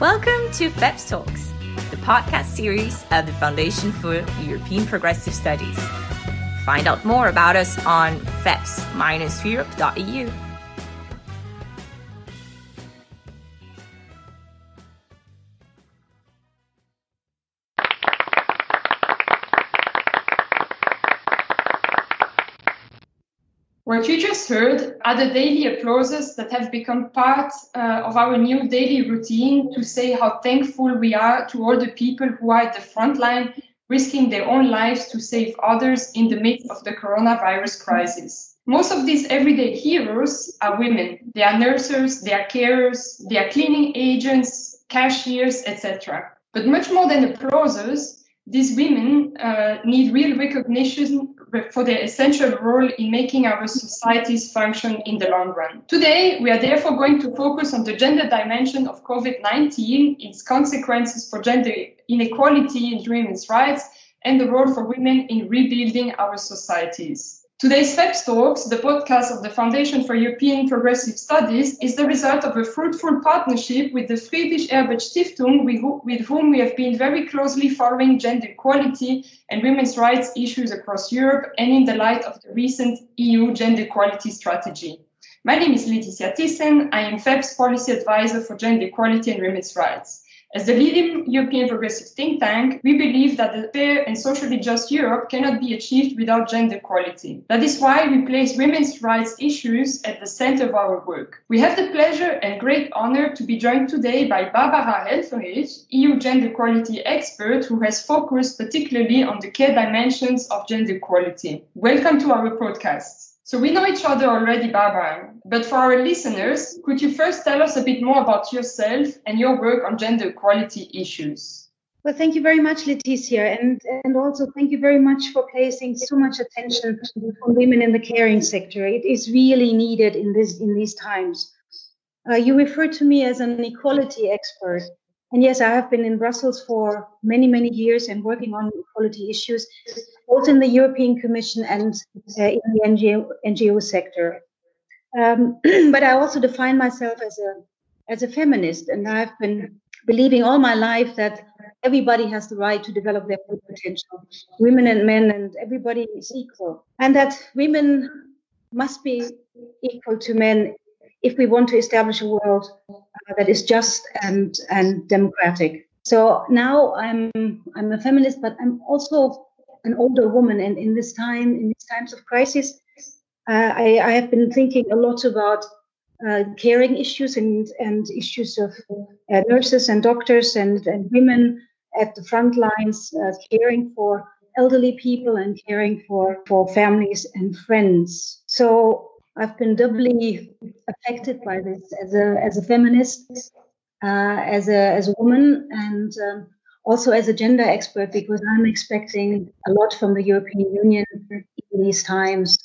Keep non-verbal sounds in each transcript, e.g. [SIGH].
Welcome to FEPS Talks, the podcast series of the Foundation for European Progressive Studies. Find out more about us on feps-europe.eu. What you just heard are the daily applauses that have become part uh, of our new daily routine to say how thankful we are to all the people who are at the front line, risking their own lives to save others in the midst of the coronavirus crisis. Most of these everyday heroes are women. They are nurses, they are carers, they are cleaning agents, cashiers, etc. But much more than applauses, these women uh, need real recognition for their essential role in making our societies function in the long run. Today, we are therefore going to focus on the gender dimension of COVID 19, its consequences for gender inequality and women's rights, and the role for women in rebuilding our societies. Today's FEPS Talks, the podcast of the Foundation for European Progressive Studies, is the result of a fruitful partnership with the Friedrich Ebert Stiftung, with whom we have been very closely following gender equality and women's rights issues across Europe and in the light of the recent EU gender equality strategy. My name is Laeticia Thissen. I am FEPS Policy Advisor for Gender Equality and Women's Rights. As the leading European progressive think tank, we believe that a fair and socially just Europe cannot be achieved without gender equality. That is why we place women's rights issues at the center of our work. We have the pleasure and great honor to be joined today by Barbara Helfferich, EU gender equality expert who has focused particularly on the care dimensions of gender equality. Welcome to our podcast. So we know each other already, Barbara, but for our listeners, could you first tell us a bit more about yourself and your work on gender equality issues? Well, thank you very much, Laeticia, and, and also thank you very much for placing so much attention on women in the caring sector. It is really needed in this in these times. Uh, you refer to me as an equality expert, and yes, I have been in Brussels for many, many years and working on equality issues, both in the European Commission and uh, in the NGO, NGO sector. Um, [CLEARS THROAT] but I also define myself as a as a feminist, and I've been believing all my life that everybody has the right to develop their full potential, women and men, and everybody is equal, and that women must be equal to men if we want to establish a world that is just and and democratic. So now I'm I'm a feminist, but I'm also an older woman, and in this time, in these times of crisis, uh, I, I, have been thinking a lot about uh, caring issues and and issues of uh, nurses and doctors and and women at the front lines, uh, caring for elderly people and caring for for families and friends. So I've been doubly affected by this as a as a feminist, uh, as a as a woman, and um, also as a gender expert because I'm expecting a lot from the European Union in these times,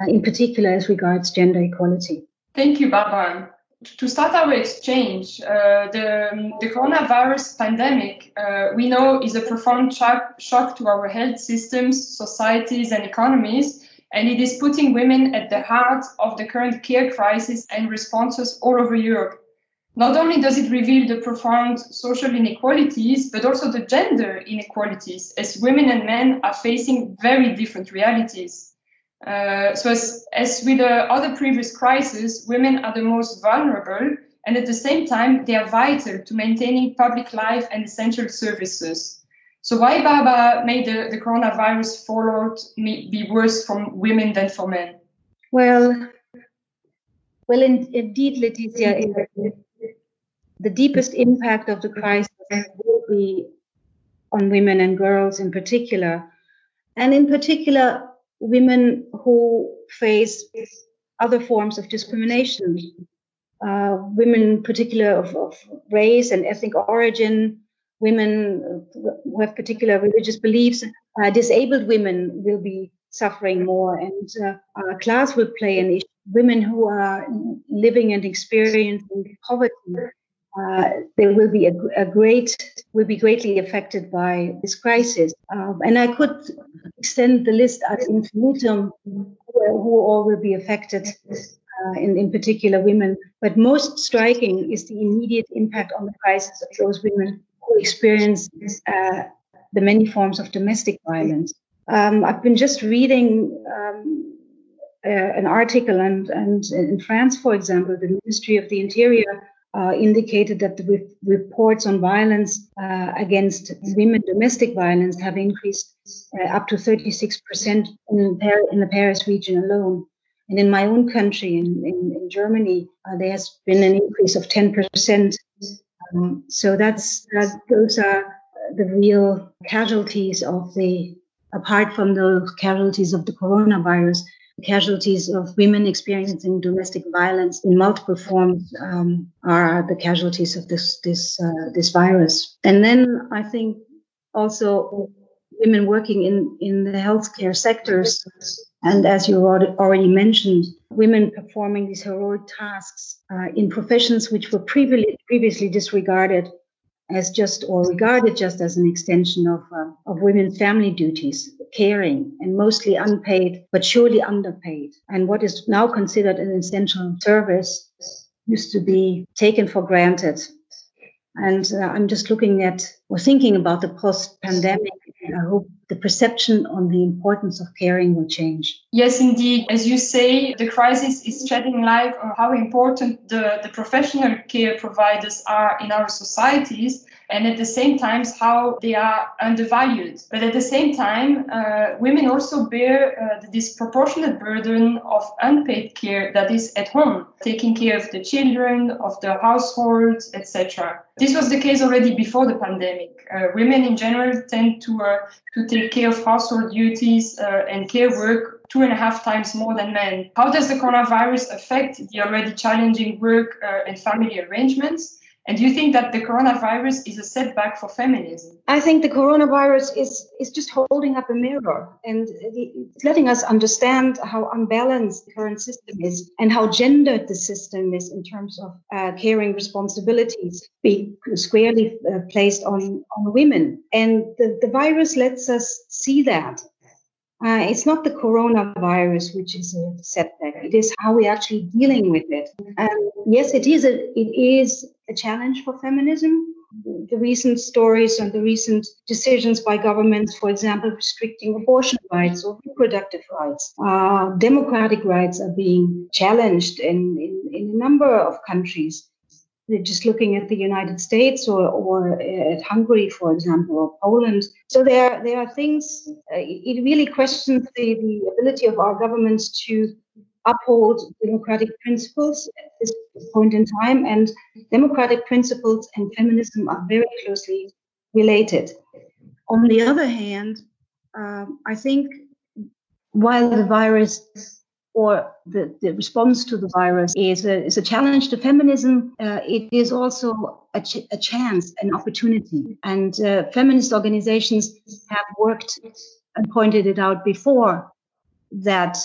uh, in particular as regards gender equality. Thank you, Barbara. To start our exchange, uh, the, the coronavirus pandemic, uh, we know, is a profound shock, shock to our health systems, societies, and economies and it is putting women at the heart of the current care crisis and responses all over Europe. Not only does it reveal the profound social inequalities, but also the gender inequalities, as women and men are facing very different realities. Uh, so, as, as with the other previous crises, women are the most vulnerable, and at the same time, they are vital to maintaining public life and essential services. So why Barbara made the, the coronavirus fallout be worse for women than for men? Well, well, in, indeed, Laeticia, the deepest impact of the crisis will be on women and girls in particular, and in particular, women who face other forms of discrimination. Uh, women, in particular, of, of race and ethnic origin, women who have particular religious beliefs, uh, disabled women will be suffering more, and uh, class will play an issue. Women who are living and experiencing poverty, uh, they will be a, a, great will be greatly affected by this crisis. Um, and I could extend the list ad infinitum who, who all will be affected uh, in, in particular women. But most striking is the immediate impact on the crisis of those women experience uh, the many forms of domestic violence. Um, I've been just reading um, uh, an article, and, and in France, for example, the Ministry of the Interior uh, indicated that the re- reports on violence uh, against women, domestic violence, have increased uh, up to 36% in, Par- in the Paris region alone. And in my own country, in, in, in Germany, uh, there has been an increase of 10%. Um, so that's that, those are the real casualties of the, apart from the casualties of the coronavirus, casualties of women experiencing domestic violence in multiple forms um, are the casualties of this this uh, this virus. And then I think also women working in in the healthcare sectors, and as you already mentioned, women performing these heroic tasks uh, in professions which were previously previously disregarded as just or regarded just as an extension of, uh, of women's family duties, caring, and mostly unpaid, but surely underpaid. And what is now considered an essential service used to be taken for granted. And uh, I'm just looking at or thinking about the post pandemic. I hope the perception on the importance of caring will change. Yes, indeed. As you say, the crisis is shedding light on how important the, the professional care providers are in our societies and at the same time how they are undervalued. But at the same time, uh, women also bear uh, the disproportionate burden of unpaid care that is at home, taking care of the children, of the household, etc. This was the case already before the pandemic. Uh, women in general tend to uh, to take care of household duties uh, and care work two and a half times more than men. How does the coronavirus affect the already challenging work uh, and family arrangements? And do you think that the coronavirus is a setback for feminism? I think the coronavirus is, is just holding up a mirror and it's letting us understand how unbalanced the current system is and how gendered the system is in terms of uh, caring responsibilities being squarely uh, placed on, on women. And the, the virus lets us see that uh, it's not the coronavirus which is a setback. It is how we're actually dealing with it. And yes, it is a it is a challenge for feminism. The recent stories and the recent decisions by governments, for example, restricting abortion rights or reproductive rights, uh, democratic rights are being challenged in, in, in a number of countries just looking at the United States or, or at Hungary, for example, or Poland. So there, there are things, uh, it really questions the, the ability of our governments to uphold democratic principles at this point in time. And democratic principles and feminism are very closely related. On the other hand, um, I think while the virus or the, the response to the virus is a, is a challenge to feminism. Uh, it is also a, ch- a, chance, an opportunity. And uh, feminist organizations have worked and pointed it out before that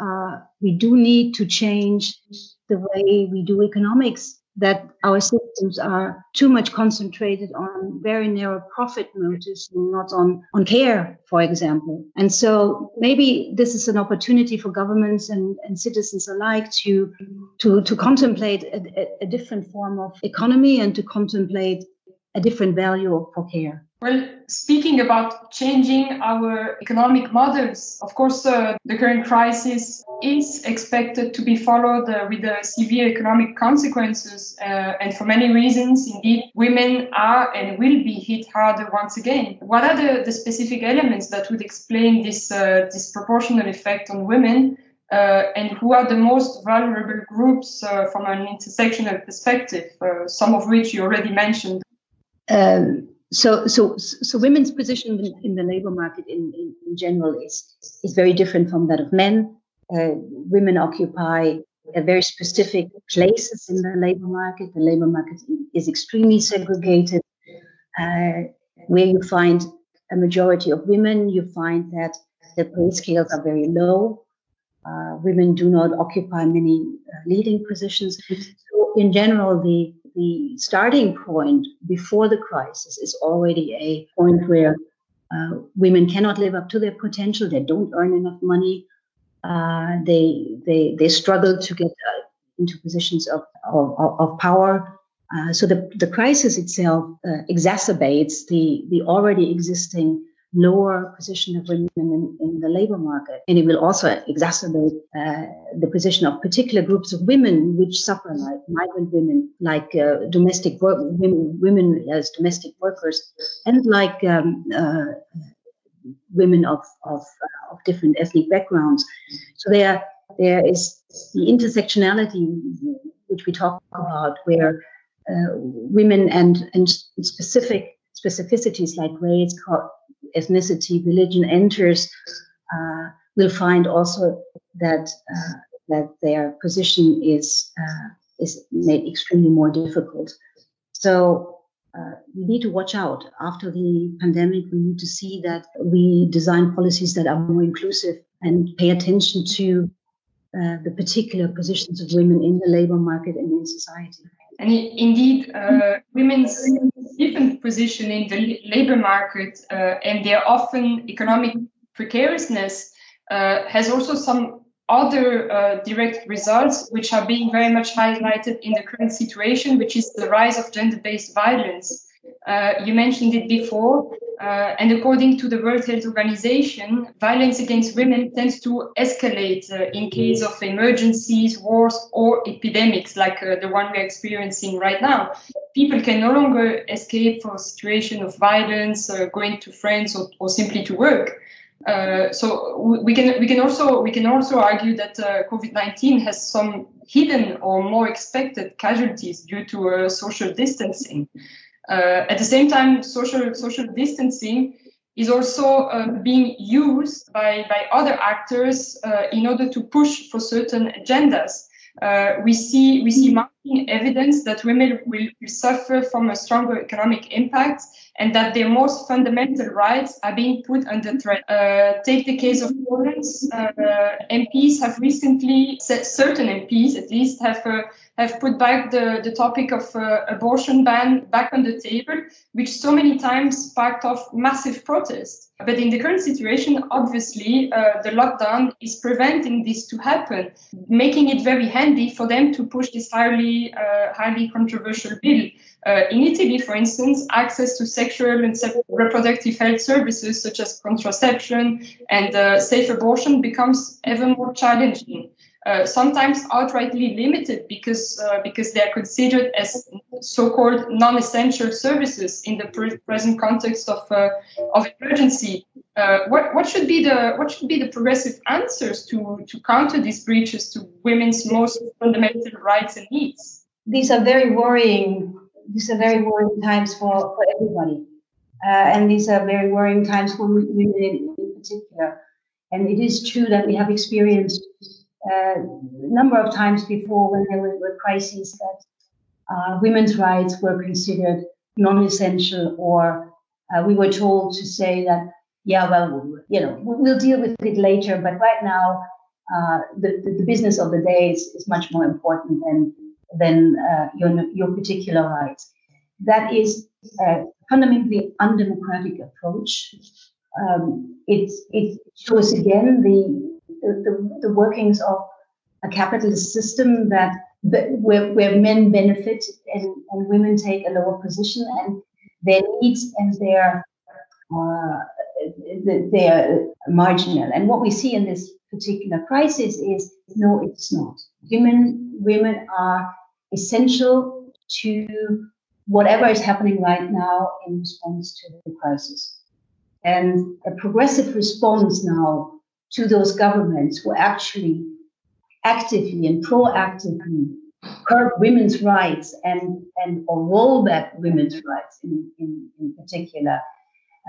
uh, we do need to change the way we do economics that our systems are too much concentrated on very narrow profit motives and not on, on care, for example. And so maybe this is an opportunity for governments and, and citizens alike to, to, to contemplate a, a different form of economy and to contemplate a different value for care. Well, speaking about changing our economic models, of course, uh, the current crisis is expected to be followed uh, with uh, severe economic consequences. Uh, and for many reasons, indeed, women are and will be hit harder once again. What are the, the specific elements that would explain this uh, disproportionate effect on women? Uh, and who are the most vulnerable groups from an intersectional perspective, some of which you already mentioned? Um, so, so, so women's position in, in the labor market in, in, in, general is, is very different from that of men. Uh, women occupy very specific places in the labor market. The labor market is extremely segregated. Uh, where you find a majority of women, you find that the pay scales are very low. Uh, women do not occupy many uh, leading positions. So, in general, the the starting point before the crisis is already a point where uh, women cannot live up to their potential. They don't earn enough money. Uh, they they they struggle to get uh, into positions of, of, of power. Uh, so the, the crisis itself uh, exacerbates the, the already existing lower position of women in, in, the labor market. And it will also exacerbate uh, the position of particular groups of women which suffer, like migrant women, like uh, domestic work, women, women as domestic workers, and like um, uh, women of, of, uh, of different ethnic backgrounds. So there, there is the intersectionality which we talk about, where uh, women and, and specific specificities like race, ethnicity, religion enters, uh, will find also that uh, that their position is uh, is made extremely more difficult. So uh, we need to watch out. After the pandemic, we need to see that we design policies that are more inclusive and pay attention to uh, the particular positions of women in the labor market and in society. And indeed, uh, women's different position in the labor market uh, and their often economic precariousness uh, has also some other uh, direct results which are being very much highlighted in the current situation, which is the rise of gender-based violence. Uh, you mentioned it before, uh, and according to the World Health Organization, violence against women tends to escalate uh, in case of emergencies, wars, or epidemics like uh, the one we're experiencing right now. People can no longer escape from a situation of violence, uh, going to friends, or, or, simply to work. Uh, so we can we can also we can also argue that uh, COVID-19 has some hidden or more expected casualties due to social distancing. Uh, at the same time, social social distancing is also uh, being used by, by other actors uh, in order to push for certain agendas. Uh, we see we see mounting evidence that women will, suffer from a stronger economic impact and that their most fundamental rights are being put under threat. Uh, take the case of Poland. Uh, MPs have recently, certain MPs at least, have have put back the, the topic of uh, abortion ban back on the table, which so many times sparked off massive protests. But in the current situation, obviously, uh, the lockdown is preventing this to happen, making it very handy for them to push this highly, uh, highly controversial bill. Uh, in Italy, for instance, access to sexual and reproductive health services such as contraception and uh, safe abortion becomes ever more challenging uh, sometimes outrightly limited because uh, because they are considered as so-called non-essential services in the pre- present context of uh, of emergency. Uh, what what should be the what should be the progressive answers to to counter these breaches to women's most fundamental rights and needs? These are very worrying. These are very worrying times for for everybody, uh, and these are very worrying times for women in, in particular. And it is true that we have experienced a number of times before when there were, crises that uh, women's rights were considered non-essential or uh, we were told to say that yeah well you know we'll deal with it later but right now uh, the, the, the, business of the day is, is much more important than than uh, your your particular rights. That is a fundamentally undemocratic approach. Um, it, it shows again the the, the, workings of a capitalist system that where, where men benefit and, and women take a lower position and their needs and their uh, they're marginal. And what we see in this particular crisis is no, it's not. Women women are essential to whatever is happening right now in response to the crisis. And a progressive response now to those governments who actually actively and proactively curb women's rights and, and or roll back women's rights in, in, in particular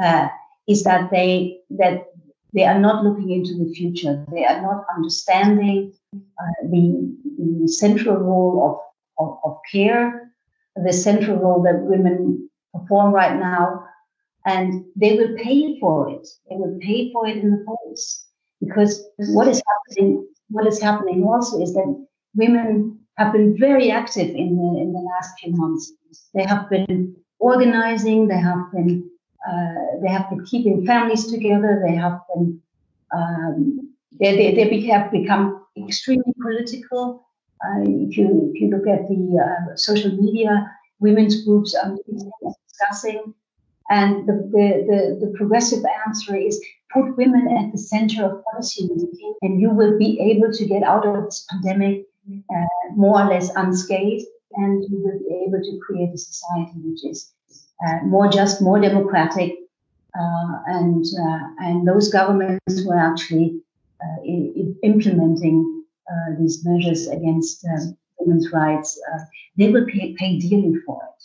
uh, is that they that they are not looking into the future. They are not understanding uh, the, the central role of, of, of care, the central role that women perform right now, and they will pay for it. They will pay for it in the polls. Because what is happening, what is happening also is that women have been very active in the in the last few months. They have been organizing. They have been uh, they have been keeping families together. They have been um, they, they, they have become extremely political Uh, if you if you look at the uh, social media, women's groups are discussing, and the, the, the, the progressive answer is put women at the center of policy making, and you will be able to get out of this pandemic uh, more or less unscathed, and you will be able to create a society which is uh, more just, more democratic, uh, and uh, and those governments who are actually uh, implementing uh, these measures against um, women's rights, they will pay, pay dearly for it.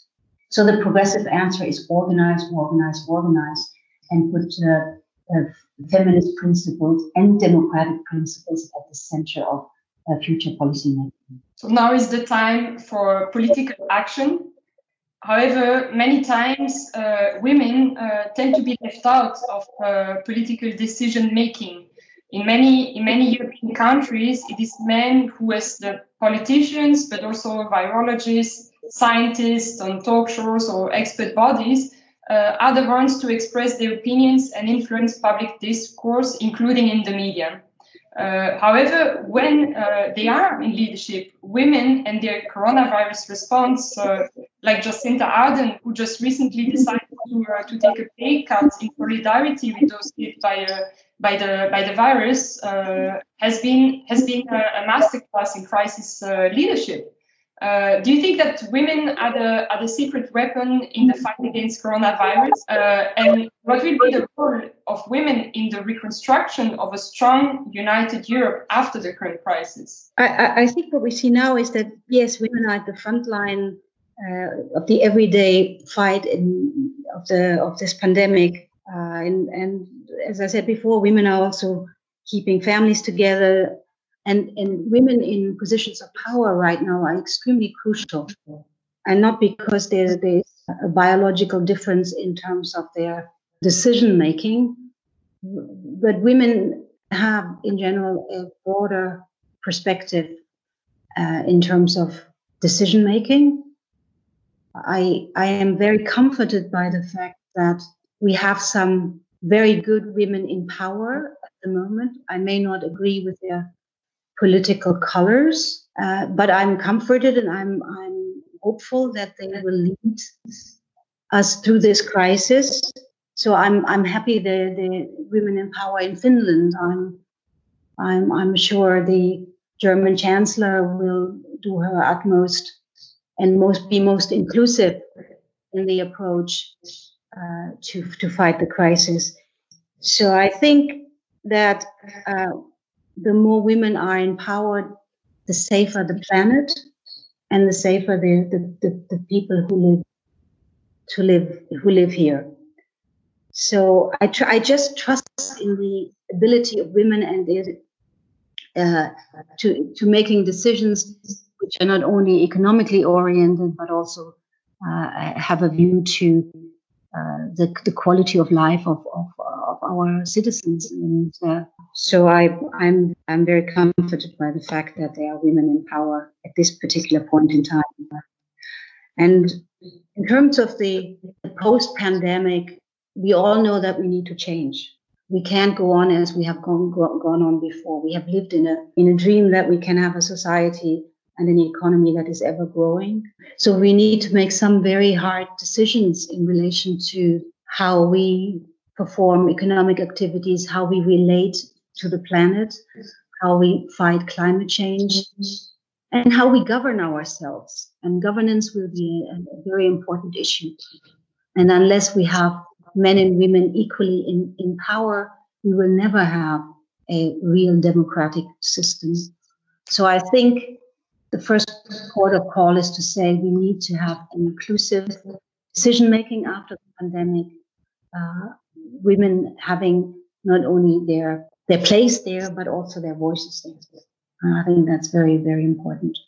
So the progressive answer is organize, organize, organize, and put uh, feminist principles and democratic principles at the center of uh, future policy making. So now is the time for political action. However, many times uh, women uh, tend to be left out of uh, political decision making. In many in many European countries, it is men who, as the politicians, but also virologists, scientists on talk shows or expert bodies, uh, are the ones to express their opinions and influence public discourse, including in the media. Uh, however, when uh, they are in leadership, women and their coronavirus response, uh, like Jacinda Ardern, who just recently decided to, uh, to take a pay cut in solidarity with those hit by, uh, by, the, by the virus, has been, has been a, a masterclass in crisis leadership. Uh, do you think that women are the, are the secret weapon in the fight against coronavirus? Uh, and what will be the role of women in the reconstruction of a strong, united Europe after the current crisis? I, I think what we see now is that, yes, women are at the front line uh, of the everyday fight in, of, the, of this pandemic. Uh, and, and as I said before, women are also keeping families together, and, and women in positions of power right now are extremely crucial. And not because there, there's a biological difference in terms of their decision making, but women have in general a broader perspective uh, in terms of decision making. I, I am very comforted by the fact that we have some very good women in power at the moment. I may not agree with their political colors, uh, but I'm comforted and I'm I'm hopeful that they will lead us through this crisis. So I'm I'm happy the the women in power in Finland. I'm I'm I'm sure the German Chancellor will do her utmost and most be most inclusive in the approach uh, to to fight the crisis. So I think that uh, the more women are empowered, the safer the planet and the safer the, the, the, the people who live to live who live here. So I try, I just trust in the ability of women and uh, to to making decisions which are not only economically oriented but also uh, have a view to uh, the, the quality of life of, of, of our citizens. And uh, so I, I'm, I'm very comforted by the fact that there are women in power at this particular point in time. And in terms of the, the post pandemic, we all know that we need to change. We can't go on as we have gone, go, gone on before. We have lived in a, in a dream that we can have a society and an economy that is ever growing. So we need to make some very hard decisions in relation to how we perform economic activities, how we relate to the planet, how we fight climate change, and how we govern ourselves. And governance will be a, very important issue. And unless we have men and women equally in, in power, we will never have a real democratic system. So I think the first port of call is to say we need to have an inclusive decision making after the pandemic. Uh, women having not only their their place there, but also their voices there. Uh, I think that's very, very important.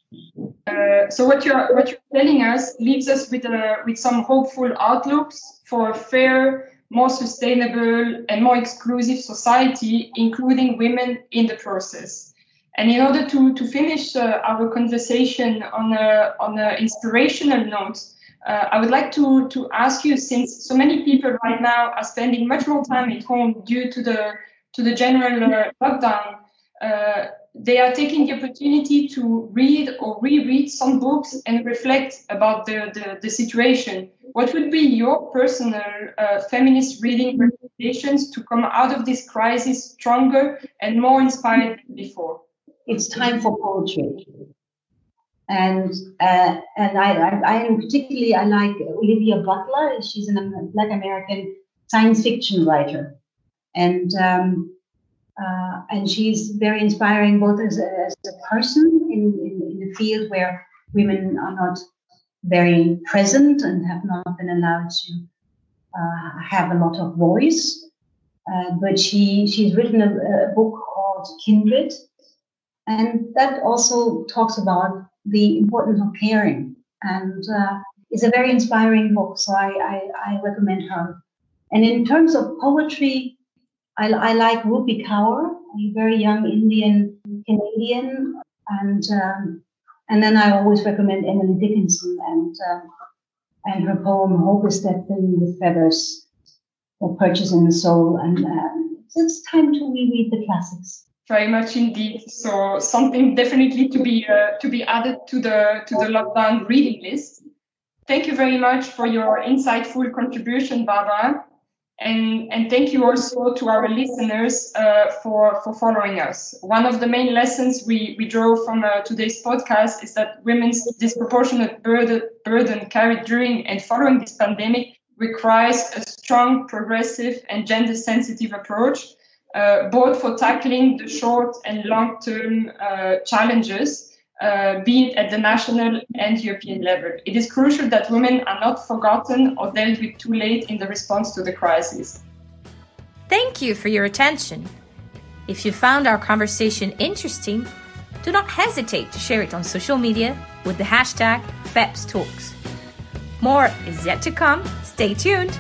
Uh, so what you're what you're telling us leaves us with a, uh, with some hopeful outlooks for a fair, more sustainable, and more exclusive society, including women in the process. And in order to, to finish uh, our conversation on a, on an inspirational note, uh, I would like to, to ask you, since so many people right now are spending much more time at home due to the to the general uh, lockdown, uh, they are taking the opportunity to read or reread some books and reflect about the, the, the situation. What would be your personal uh, feminist reading recommendations to come out of this crisis stronger and more inspired than before? It's time for poetry. And uh, and I, I, I particularly I like Octavia Butler. She's a Black American science fiction writer, and um, uh, and she's very inspiring both as a, as a person in, in, in, a field where women are not very present and have not been allowed to uh, have a lot of voice. Uh, but she she's written a, a, book called Kindred, and that also talks about the importance of caring, and uh, it's a very inspiring book. So I, I, I recommend her. And in terms of poetry, I, I like Rupi Kaur, a very young Indian Canadian, and um, and then I always recommend Emily Dickinson and uh, and her poem "Hope is that thing with feathers that perches in the soul." And uh, it's time to reread the classics. Very much indeed. So something definitely to be uh, to be added to the to the lockdown reading list. Thank you very much for your insightful contribution, Barbara. And, and thank you also to our listeners uh, for, for following us. One of the main lessons we, we draw from uh, today's podcast is that women's disproportionate burden, burden carried during and following this pandemic requires a strong, progressive, and gender sensitive approach, uh, both for tackling the short and long term uh, challenges uh, be it at the national and European level. It is crucial that women are not forgotten or dealt with too late in the response to the crisis. Thank you for your attention. If you found our conversation interesting, do not hesitate to share it on social media with the hashtag FEPSTalks. More is yet to come. Stay tuned.